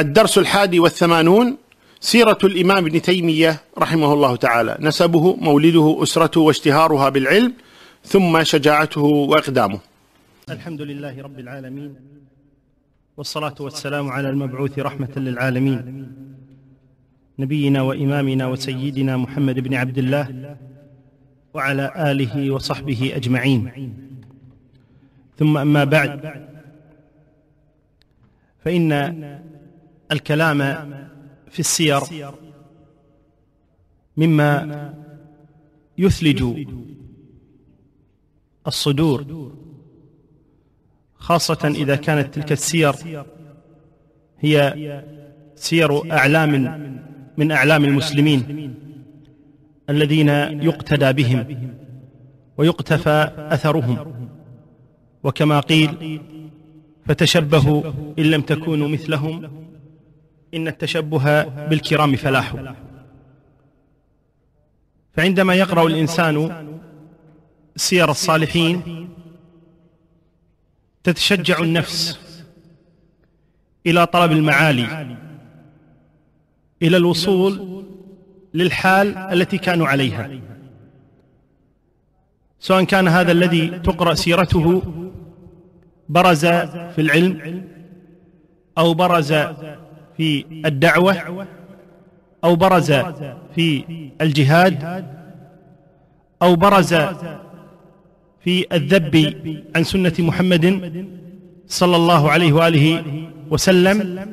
الدرس الحادي والثمانون سيرة الإمام ابن تيمية رحمه الله تعالى. نسبه مولده أسرته واشتهارها بالعلم ثم شجاعته وإقدامه. الحمد لله رب العالمين والصلاة والسلام على المبعوث رحمة للعالمين. نبينا وإمامنا وسيدنا محمد بن عبد الله وعلى آله وصحبه أجمعين. ثم أما بعد فإن الكلام في السير. مما يثلج الصدور خاصة إذا كانت تلك السير هي سير أعلام من أعلام المسلمين الذين يقتدى بهم ويقتفى أثرهم. وكما قيل فتشبهوا إن لم تكونوا مثلهم إن التشبه بالكرام فلاح. فعندما يقرأ الإنسان سير الصالحين تتشجع النفس إلى طلب المعالي إلى الوصول للحال التي كانوا عليها. سواء كان هذا الذي تقرأ سيرته برز في العلم أو برز في الدعوة أو برز في الجهاد أو برز في الذب عن سنة محمد صلى الله عليه وآله وسلم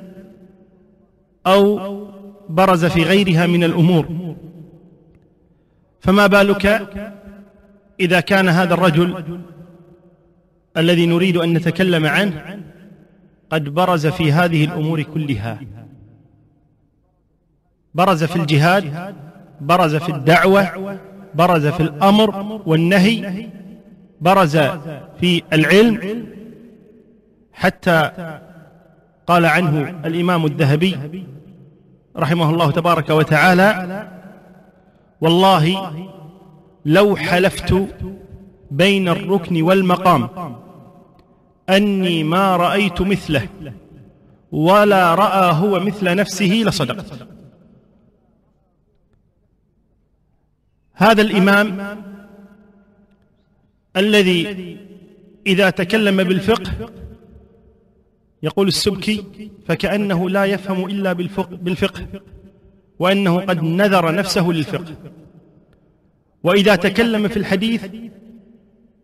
أو برز في غيرها من الأمور. فما بالك إذا كان هذا الرجل الذي نريد أن نتكلم عنه قد برز في هذه الأمور كلها. برز في الجهاد برز في الدعوة برز في الأمر والنهي برز في العلم. حتى قال عنه الإمام الذهبي رحمه الله تبارك وتعالى والله لو حلفت بين الركن والمقام أني ما رأيت مثله ولا رأى هو مثل نفسه لصدقت هذا الإمام الذي إذا تكلم بالفقه يقول السبكي فكأنه لا يفهم إلا بالفقه وأنه قد نذر نفسه للفقه. وإذا تكلم في الحديث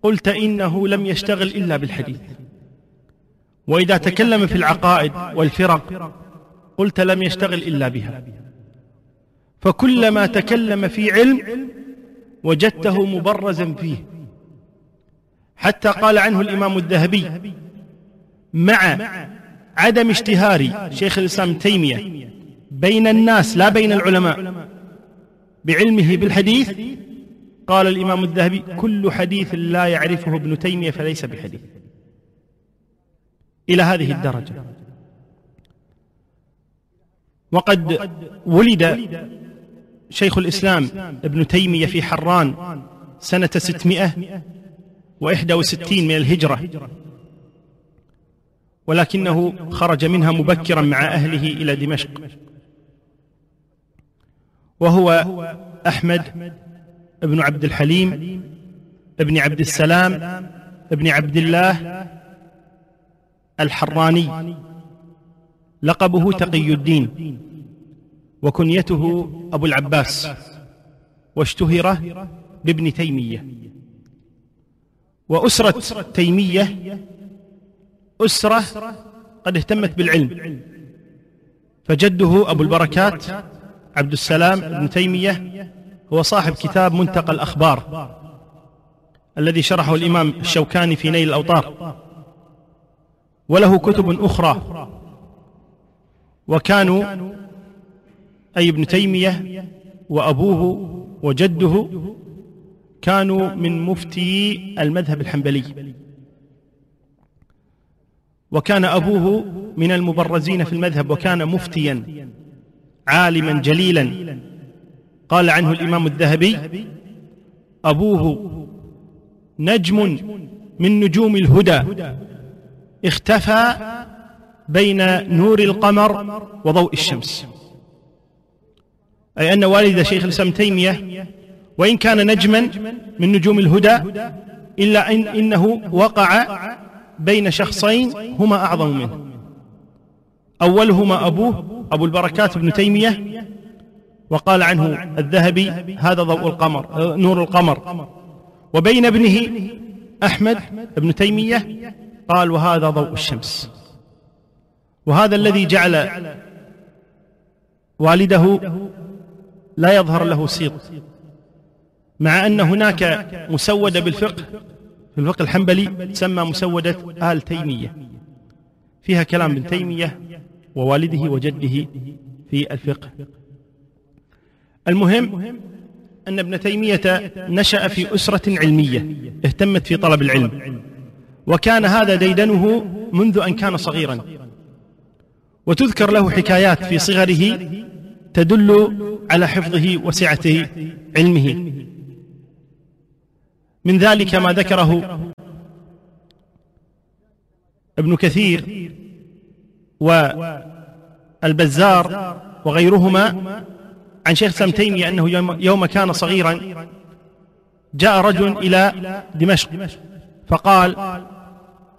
قلت إنه لم يشتغل إلا بالحديث. وإذا تكلم في العقائد والفرق قلت لم يشتغل إلا بها. فكلما تكلم في علم وجدته مبرزا فيه. حتى قال عنه الإمام الذهبي مع عدم اشتهار شيخ الإسلام تيمية بين الناس لا بين العلماء. بعلمه بالحديث قال الإمام الذهبي كل حديث لا يعرفه ابن تيمية فليس بحديث. إلى هذه الدرجة. وقد ولد شيخ الإسلام ابن تيمية في حران سنة ستمائة وإحدى وستين من الهجرة. ولكنه خرج منها مبكرا مع أهله إلى دمشق. وهو أحمد ابن عبد الحليم ابن عبد السلام ابن عبد الله الحراني. لقبه تقي الدين. وكنيته أبو العباس. واشتهر بابن تيمية. وأسرة تيمية. أسرة قد اهتمت بالعلم. فجده أبو البركات عبد السلام بن تيمية هو صاحب كتاب منتقى الأخبار الذي شرحه الإمام الشوكاني في نيل الأوطار. وله كتب أخرى. وكانوا أي ابن تيمية وأبوه وجده كانوا من مفتي المذهب الحنبلي. وكان أبوه من المبرزين في المذهب وكان مفتيا عالما جليلا. قال عنه الإمام الذهبي أبوه نجم من نجوم الهدى. اختفى بين نور القمر وضوء الشمس. أي أن والد شيخ الإسلام تيمية وإن كان نجما من نجوم الهدى إلا إن إنه وقع بين شخصين هما أعظم منه. أولهما أبوه أبو البركات ابن تيمية وقال عنه الذهبي هذا ضوء القمر نور القمر. وبين ابنه أحمد ابن تيمية قال وهذا ضوء الشمس. وهذا الذي جعل والده لا يظهر له سيط. مع أن هناك مسودة بالفقه في الفقه الحنبلي تسمى مسودة آل تيمية. فيها كلام ابن تيمية ووالده وجده في الفقه. المهم أن ابن تيمية نشأ في أسرة علمية اهتمت في طلب العلم. وكان هذا ديدنه منذ أن كان صغيرا. وتذكر له حكايات في صغره تدل على حفظه وسعة علمه. من ذلك ما ذكره ابن كثير والبزار وغيرهما عن شيخ سام تيمية أنه يوم كان صغيرا جاء رجل إلى دمشق. فقال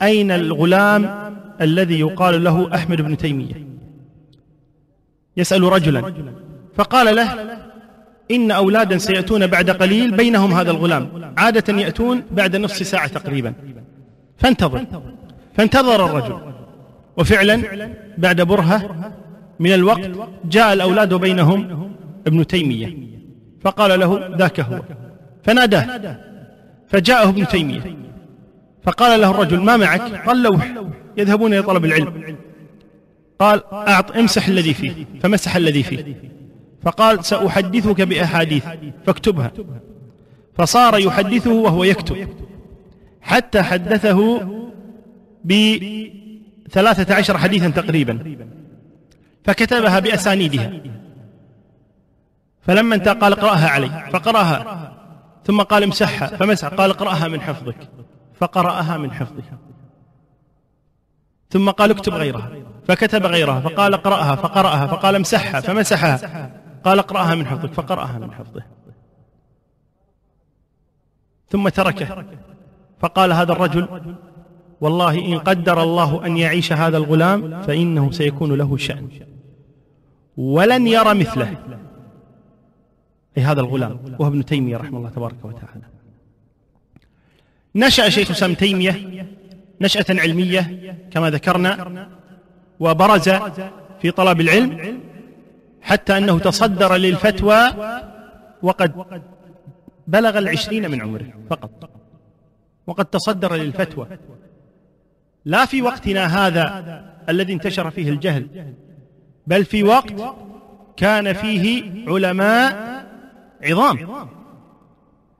أين الغلام الذي يقال له أحمد بن تيمية؟ يسأل رجلا. فقال له إن أولادا سيأتون بعد قليل بينهم هذا الغلام. عادة يأتون بعد نصف ساعة تقريبا. فانتظر. فانتظر الرجل. وفعلا بعد برهة من الوقت جاء الأولاد بينهم ابن تيمية. فقال له ذاك هو. فناداه. فجاءه ابن تيمية. فقال له الرجل ما معك؟ قال لوح. يذهبون إلى طلب العلم. قال أعط امسح الذي فيه. فمسح الذي فيه. فقال سأحدثك بأحاديث. فاكتبها. فصار يحدثه وهو يكتب. حتى حدثه بثلاثة عشر حديثا تقريبا. فكتبها بأسانيدها. فلما انتهى قال اقرأها علي. فقرأها. ثم قال امسحها. فمسح. قال اقرأها من حفظك. فقرأها من حفظه ثم قال اكتب غيرها. فكتب غيرها فقال اقرأها فقرأها فقال امسحها فمسحها. قال اقرأها من حفظك فقرأها من حفظه. ثم تركه فقال هذا الرجل والله إن قدر الله أن يعيش هذا الغلام فإنه سيكون له شأن. ولن يرى مثله. أي هذا الغلام وهو ابن تيمية رحمه الله تبارك وتعالى. نشأ شيخ الإسلام تيمية نشأة علمية كما ذكرنا وبرز في طلب العلم حتى أنه تصدر للفتوى وقد بلغ العشرين من عمره فقط. وقد تصدر للفتوى. لا في وقتنا هذا الذي انتشر فيه الجهل بل في وقت كان فيه علماء عظام.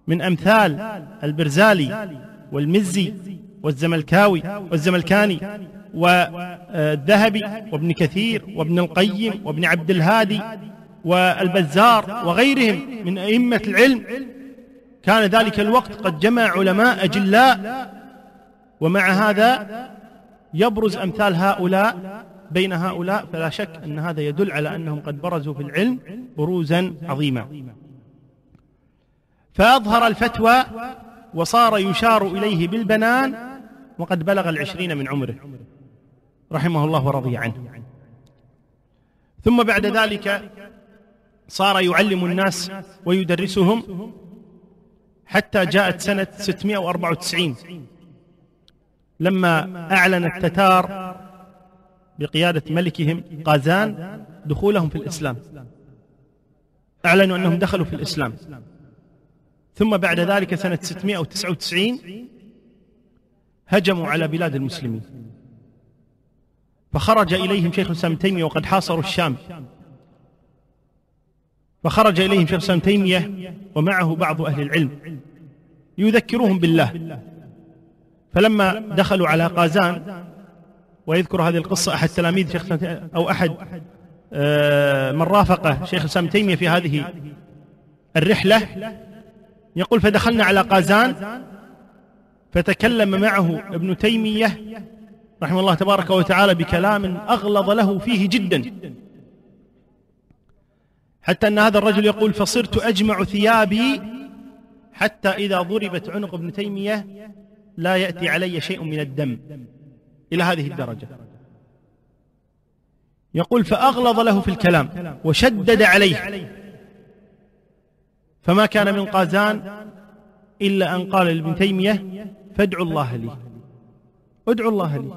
من أمثال البرزالي والمزي والزملكاوي والزملكاني والذهبي وابن كثير وابن القيم وابن عبد الهادي والبزار وغيرهم من أئمة العلم. كان ذلك الوقت قد جمع علماء أجلاء ومع هذا يبرز أمثال هؤلاء بين هؤلاء. فلا شك أن هذا يدل على أنهم قد برزوا في العلم بروزا عظيما. فأظهر الفتوى وصار يشار إليه بالبنان وقد بلغ العشرين من عمره. رحمه الله ورضي عنه. ثم بعد ذلك صار يعلم الناس ويدرسهم حتى جاءت سنة 694 لما أعلن التتار بقيادة ملكهم قازان دخولهم في الإسلام. أعلنوا أنهم دخلوا في الإسلام. ثم بعد ذلك سنة 699 هجموا على بلاد المسلمين. فخرج إليهم شيخ الإسلام تيمية وقد حاصروا الشام. فخرج إليهم شيخ الإسلام تيمية ومعه بعض أهل العلم يذكرهم بالله. فلما دخلوا على قازان ويذكر هذه القصة أحد تلاميذ شيخ أو أحد آه، من رافقه شيخ الإسلام تيمية في هذه الرحلة يقول فدخلنا على قازان فتكلم معه ابن تيمية رحمه الله تبارك وتعالى بكلام أغلظ له فيه جدا. حتى أن هذا الرجل يقول فصرت أجمع ثيابي حتى إذا ضربت عنق ابن تيمية لا يأتي علي شيء من الدم إلى هذه الدرجة. يقول فأغلظ له في الكلام وشدد عليه. فما كان من قازان إلا أن قال لابن تيمية فادعوا الله لي. ادعوا الله لي.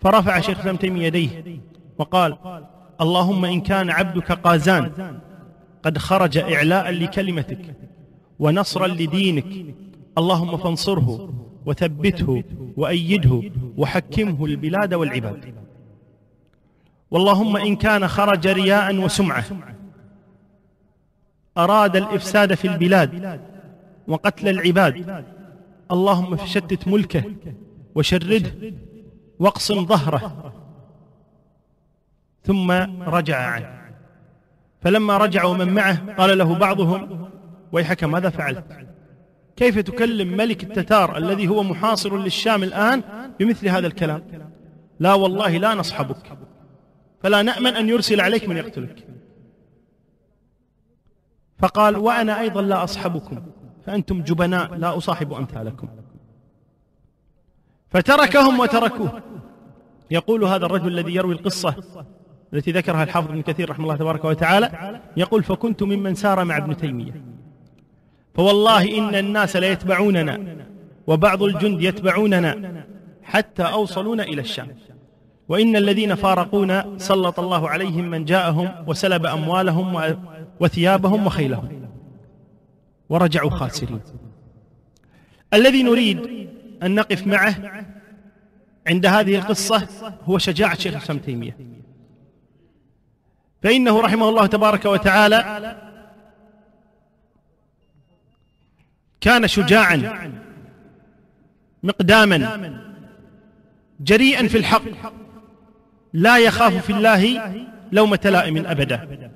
فرفع شيخ ابن تيمية يديه وقال اللهم إن كان عبدك قازان قد خرج إعلاء لكلمتك ونصرا لدينك. اللهم فانصره وثبته وأيده وحكمه البلاد والعباد. واللهم إن كان خرج رياء وسمعة أراد الإفساد في البلاد وقتل العباد. اللهم فشتت ملكه وشرده واقصم ظهره. ثم رجع عنه. فلما رجع ومن معه قال له بعضهم ويحك ماذا فعلت؟ كيف تكلم ملك التتار الذي هو محاصر للشام الآن بمثل هذا الكلام؟ لا والله لا نصحبك. فلا نأمن أن يرسل عليك من يقتلك. فقال وأنا أيضا لا أصحبكم فأنتم جبناء لا أصاحب أمثالكم. فتركهم وتركوه. يقول هذا الرجل الذي يروي القصة التي ذكرها الحافظ ابن كثير رحمه الله تبارك وتعالى يقول فكنت ممن سار مع ابن تيمية. فوالله إن الناس ليتبعوننا وبعض الجند يتبعوننا حتى أوصلونا إلى الشام. وإن الذين فارقونا سلط الله عليهم من جاءهم وسلب أموالهم وثيابهم وخيلهم. ورجعوا خاسرين. الذي نريد أن نقف معه عند هذه القصة هو شجاعة شيخ الإسلام تيمية. فإنه رحمه الله تبارك وتعالى كان شجاعا مقداما جريئا في الحق لا يخاف في الله لومة لائم أبدا.